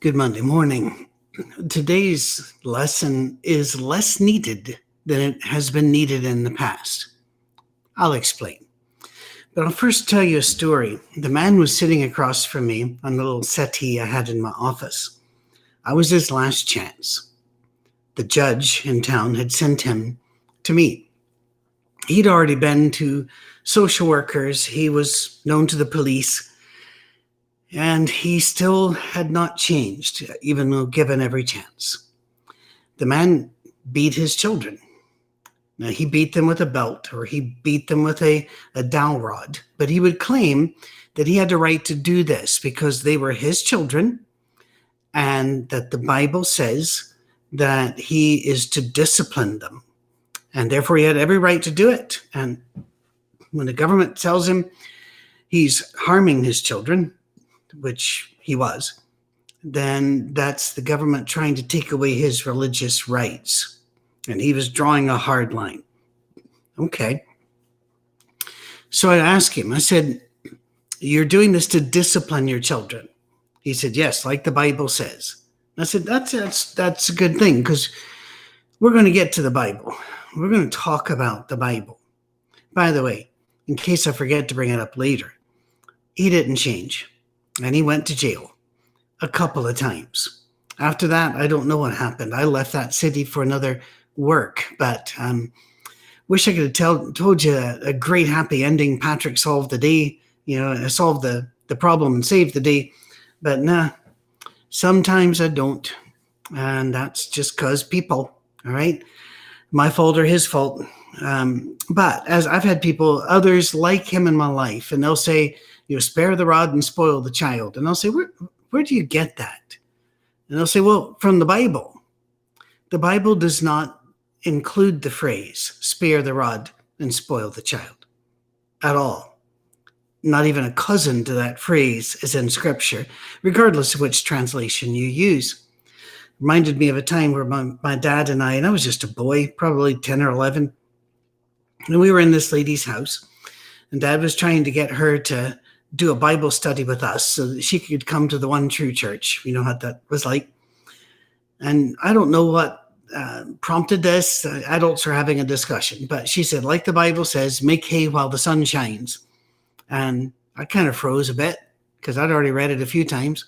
Good Monday morning. Today's lesson is less needed than it has been needed in the past. I'll explain. But I'll first tell you a story. The man was sitting across from me on the little settee I had in my office. I was his last chance. The judge in town had sent him to me. He'd already been to social workers, he was known to the police and he still had not changed, even though given every chance. The man beat his children. Now, he beat them with a belt or he beat them with a, a dowel rod, but he would claim that he had the right to do this because they were his children and that the Bible says that he is to discipline them. And therefore, he had every right to do it. And when the government tells him he's harming his children, which he was, then that's the government trying to take away his religious rights. And he was drawing a hard line. Okay. So I asked him, I said, You're doing this to discipline your children. He said, Yes, like the Bible says. I said, That's that's that's a good thing because we're going to get to the Bible. We're going to talk about the Bible. By the way, in case I forget to bring it up later, he didn't change and he went to jail a couple of times. After that, I don't know what happened. I left that city for another work, but um, wish I could have tell, told you a, great happy ending. Patrick solved the day, you know, solved the, the problem and saved the day. But nah, sometimes I don't. And that's just because people, all right? My fault or his fault. Um, but as I've had people, others like him in my life, and they'll say, you know, spare the rod and spoil the child. And I'll say, where, where do you get that? And they'll say, well, from the Bible. The Bible does not include the phrase, spare the rod and spoil the child at all. Not even a cousin to that phrase is in scripture, regardless of which translation you use. Reminded me of a time where my, my dad and I, and I was just a boy, probably 10 or 11, and we were in this lady's house, and dad was trying to get her to do a Bible study with us so that she could come to the one true church. You know how that was like. And I don't know what uh, prompted this. Uh, adults are having a discussion, but she said, like the Bible says, make hay while the sun shines. And I kind of froze a bit because I'd already read it a few times.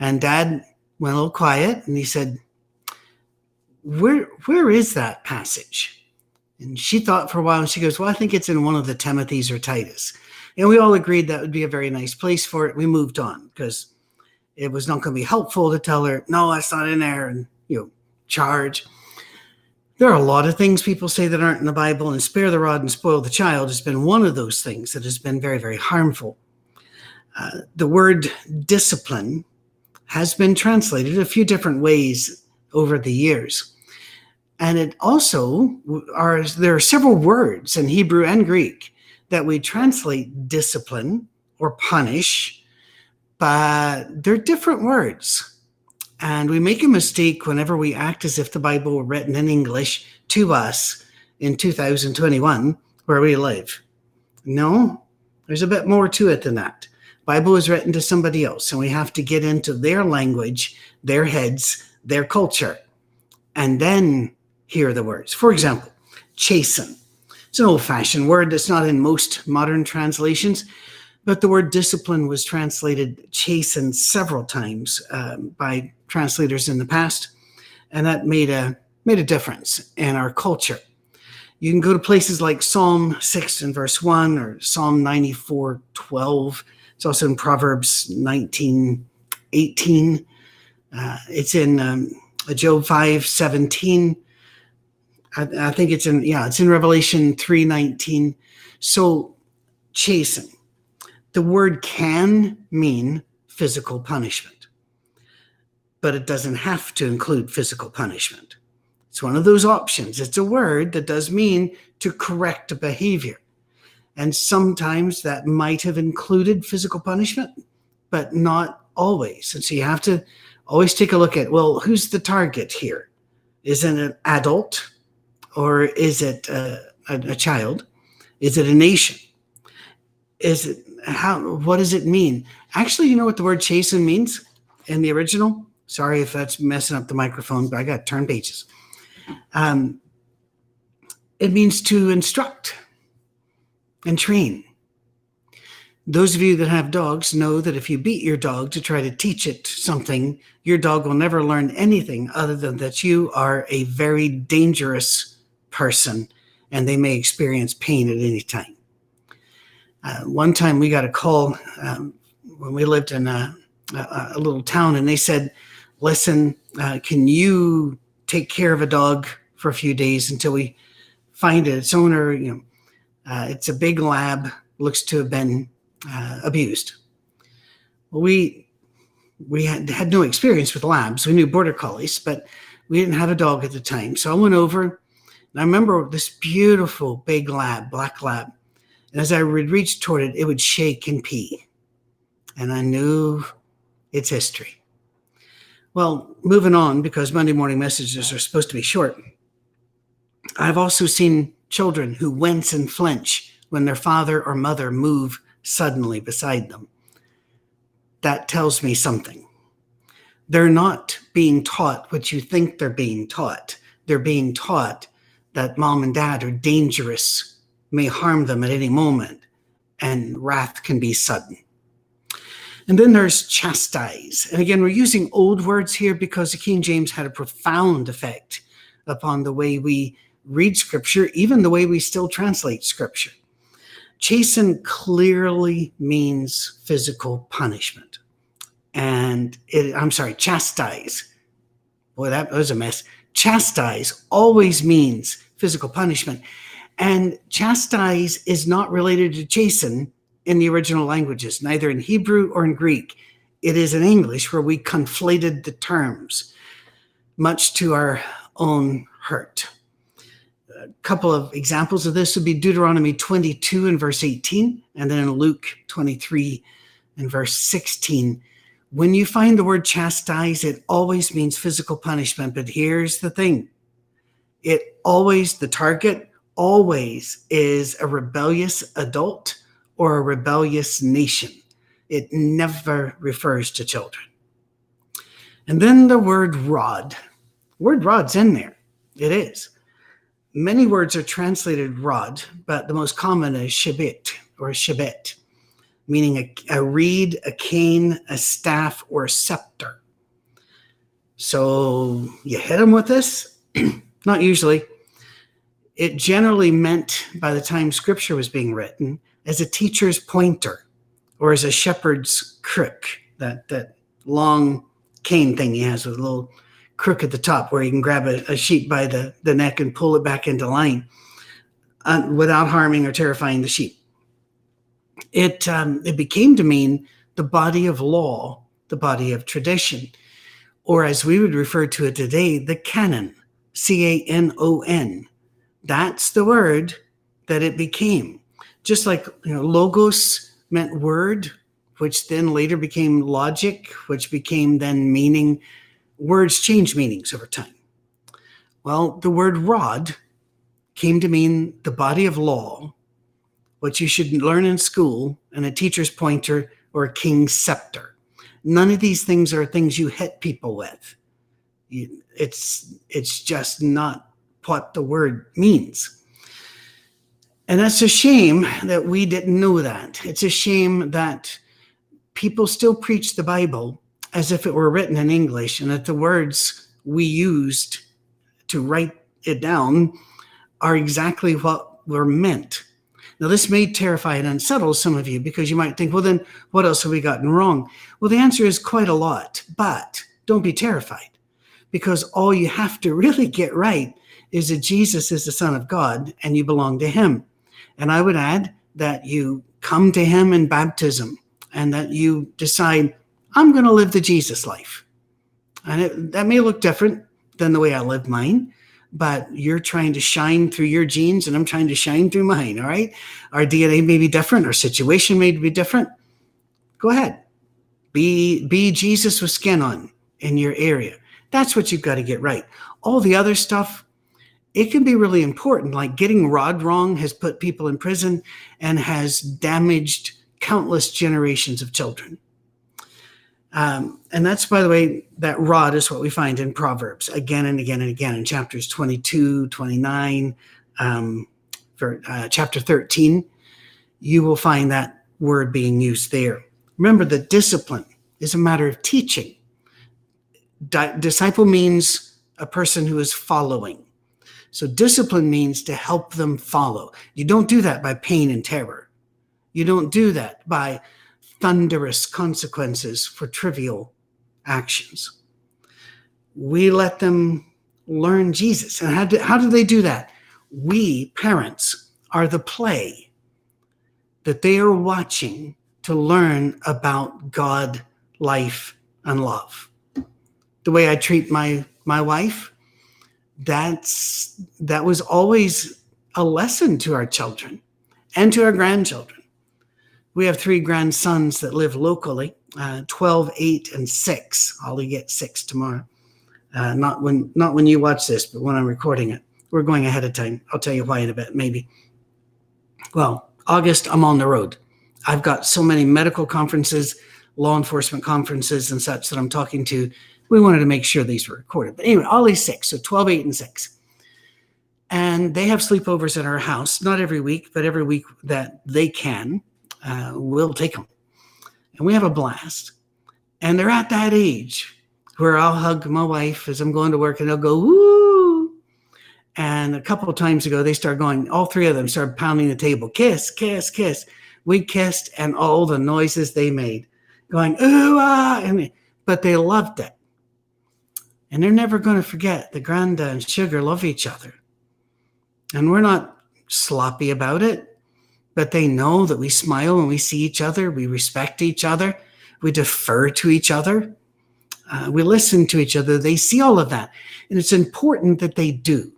And dad went a little quiet and he said, where, where is that passage? And she thought for a while and she goes, Well, I think it's in one of the Timothys or Titus. And we all agreed that would be a very nice place for it. We moved on because it was not going to be helpful to tell her, no, that's not in there and, you know, charge. There are a lot of things people say that aren't in the Bible, and spare the rod and spoil the child has been one of those things that has been very, very harmful. Uh, the word discipline has been translated a few different ways over the years. And it also are there are several words in Hebrew and Greek that we translate discipline or punish, but they're different words. And we make a mistake whenever we act as if the Bible were written in English to us in 2021 where we live. No, there's a bit more to it than that. Bible was written to somebody else, and we have to get into their language, their heads, their culture, and then hear the words. For example, chasten. It's an old fashioned word that's not in most modern translations, but the word discipline was translated chasten several times um, by translators in the past, and that made a made a difference in our culture. You can go to places like Psalm 6 and verse 1 or Psalm 94 12. It's also in Proverbs 19 18. Uh, it's in um, Job 5 17 I, I think it's in yeah, it's in Revelation three nineteen. So chasten. The word can mean physical punishment, but it doesn't have to include physical punishment. It's one of those options. It's a word that does mean to correct behavior. And sometimes that might have included physical punishment, but not always. And so you have to always take a look at well, who's the target here? Is it an adult or is it a, a, a child? Is it a nation? Is it how? What does it mean? Actually, you know what the word chasten means in the original? Sorry if that's messing up the microphone, but I got to turn pages. Um, it means to instruct and train. Those of you that have dogs know that if you beat your dog to try to teach it something, your dog will never learn anything other than that you are a very dangerous person and they may experience pain at any time. Uh, one time we got a call um, when we lived in a, a, a, little town and they said, Listen, uh, can you take care of a dog for a few days until we find its owner? You know, uh, it's a big lab, looks to have been uh, abused. Well, we we had, had no experience with labs. We knew border collies, but we didn't have a dog at the time. So I went over, and I remember this beautiful big lab, black lab. And as I would reach toward it, it would shake and pee. And I knew its history. Well, moving on, because Monday morning messages are supposed to be short, I've also seen children who wince and flinch when their father or mother move suddenly beside them. That tells me something. They're not being taught what you think they're being taught. They're being taught that mom and dad are dangerous, may harm them at any moment, and wrath can be sudden. And then there's chastise. And again, we're using old words here because the King James had a profound effect upon the way we read scripture, even the way we still translate scripture. Chasten clearly means physical punishment. And it, I'm sorry, chastise. Boy, that was a mess. Chastise always means physical punishment. And chastise is not related to chasten in the original languages, neither in Hebrew or in Greek. It is in English where we conflated the terms, much to our own hurt a couple of examples of this would be Deuteronomy 22 and verse 18, and then Luke 23 and verse 16. When you find the word chastise, it always means physical punishment. But here's the thing it always, the target always is a rebellious adult or a rebellious nation. It never refers to children. And then the word rod. Word rod's in there. It is. Many words are translated rod, but the most common is shebit or shebet, meaning a, a reed, a cane, a staff, or a scepter. So you hit them with this? Not usually. It generally meant, by the time scripture was being written, as a teacher's pointer or as a shepherd's crook, that, that long cane thing he has with a little crook at the top where you can grab a, a sheep by the, the neck and pull it back into line uh, without harming or terrifying the sheep. It, um, it became to mean the body of law, the body of tradition, or as we would refer to it today, the canon, C A N O N. That's the word that it became. Just like you know, logos meant word, which then later became logic, which became then meaning words change meanings over time. Well, the word rod came to mean the body of law, what you should learn in school, and a teacher's pointer or a king's scepter. None of these things are things you hit people with. It's it's just not what the word means. And that's a shame that we didn't know that. It's a shame that people still preach the Bible as if it were written in English and that the words we used to write it down are exactly what were meant. Now, this may terrify and unsettle some of you because you might think, well, then what else have we gotten wrong? Well, the answer is quite a lot, but don't be terrified because all you have to really get right is that Jesus is the Son of God and you belong to Him. And I would add that you come to Him in baptism and that you decide, I'm going to live the Jesus life. And it, that may look different than the way I live mine, but you're trying to shine through your genes and I'm trying to shine through mine. All right. Our DNA may be different, our situation may be different. Go ahead. Be, be Jesus with skin on in your area. That's what you've got to get right. All the other stuff, it can be really important. Like getting Rod wrong has put people in prison and has damaged countless generations of children. Um, and that's, by the way, that rod is what we find in Proverbs again and again and again in chapters 22, 29, um, for uh, chapter 13. You will find that word being used there. Remember that discipline is a matter of teaching. Di- disciple means a person who is following. So discipline means to help them follow. You don't do that by pain and terror. You don't do that by thunderous consequences for trivial actions. We let them learn Jesus. And how do, how do they do that? We, parents, are the play that they are watching to learn about God, life, and love. The way I treat my, my wife, that's that was always a lesson to our children and to our grandchildren we have three grandsons that live locally uh, 12 8 and 6 ollie get six tomorrow. Uh, not when not when you watch this but when i'm recording it. We're going ahead of time. I'll tell you why in a bit maybe. Well august i'm on the road. I've got so many medical conferences law enforcement conferences and such that i'm talking to. We wanted to make sure these were recorded. But anyway ollie's six so 12 8 and 6 and they have sleepovers at our house not every week but every week that they can uh, we'll take them. And we have a blast. And they're at that age where I'll hug my wife as I'm going to work and they'll go, woo. And a couple of times ago, they started going, all three of them started pounding the table, kiss, kiss, kiss. We kissed and all the noises they made, going, ooh, ah. And, but they loved it. And they're never going to forget that Granda and Sugar love each other. And we're not sloppy about it but they know that we smile when we see each other, we respect each other, we defer to each other, uh, we listen to each other. They see all of that. And it's important that they do.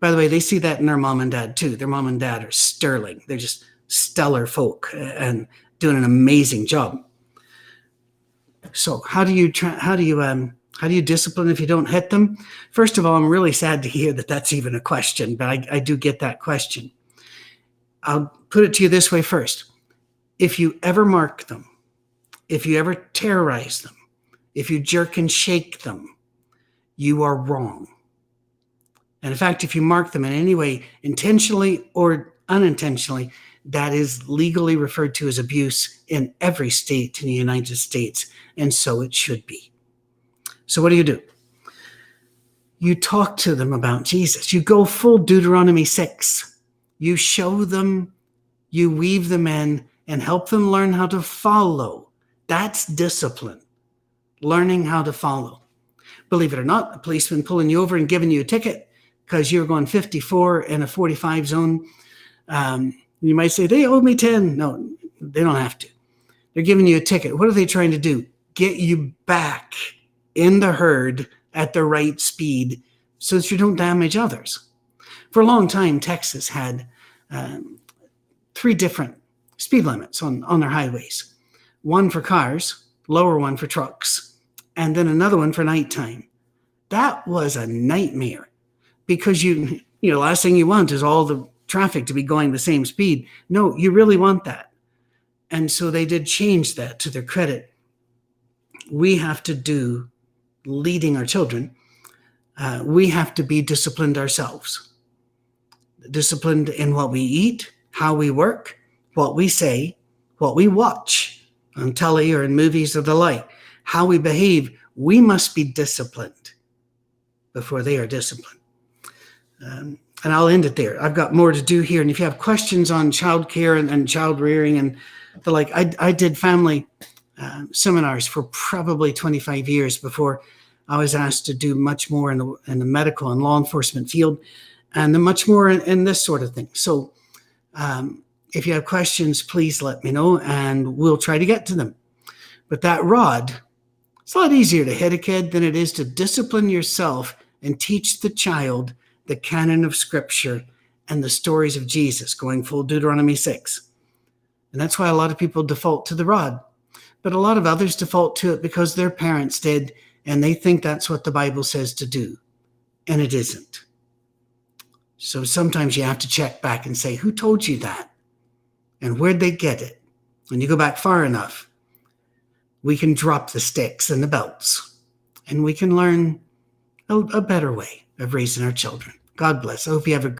By the way, they see that in their mom and dad too. Their mom and dad are sterling, they're just stellar folk and doing an amazing job. So, how do you try, how do you um, how do you discipline if you don't hit them? First of all, I'm really sad to hear that that's even a question, but I, I do get that question. I'll put it to you this way first. If you ever mark them, if you ever terrorize them, if you jerk and shake them, you are wrong. And in fact, if you mark them in any way, intentionally or unintentionally, that is legally referred to as abuse in every state in the United States. And so it should be. So, what do you do? You talk to them about Jesus. You go full Deuteronomy 6 you show them, you weave them in, and help them learn how to follow. That's discipline, learning how to follow. Believe it or not, a policeman pulling you over and giving you a ticket because you're going 54 in a 45 zone. Um, you might say, they owe me 10. No, they don't have to. They're giving you a ticket. What are they trying to do? Get you back in the herd at the right speed so that you don't damage others. For a long time, Texas had um, three different speed limits on, on their highways one for cars, lower one for trucks, and then another one for nighttime. That was a nightmare because you, you know, last thing you want is all the traffic to be going the same speed. No, you really want that. And so they did change that to their credit. We have to do leading our children. Uh, we have to be disciplined ourselves disciplined in what we eat, how we work, what we say, what we watch on telly or in movies or the like, how we behave. We must be disciplined before they are disciplined. Um, and I'll end it there. I've got more to do here. And if you have questions on childcare and, and child rearing and the like, I, I did family uh, seminars for probably 25 years before I was asked to do much more in the, in the medical and law enforcement field and much more in, in this sort of thing. So, um, if you have questions, please let me know and we'll try to get to them. But that rod, it's a lot easier to hit a kid than it is to discipline yourself and teach the child the canon of scripture and the stories of Jesus, going full Deuteronomy 6. And that's why a lot of people default to the rod. But a lot of others default to it because their parents did, and they think that's what the Bible says to do. And it isn't. So sometimes you have to check back and say, who told you that? And where'd they get it? When you go back far enough, we can drop the sticks and the belts and we can learn a, a better way of raising our children. God bless. I hope you have a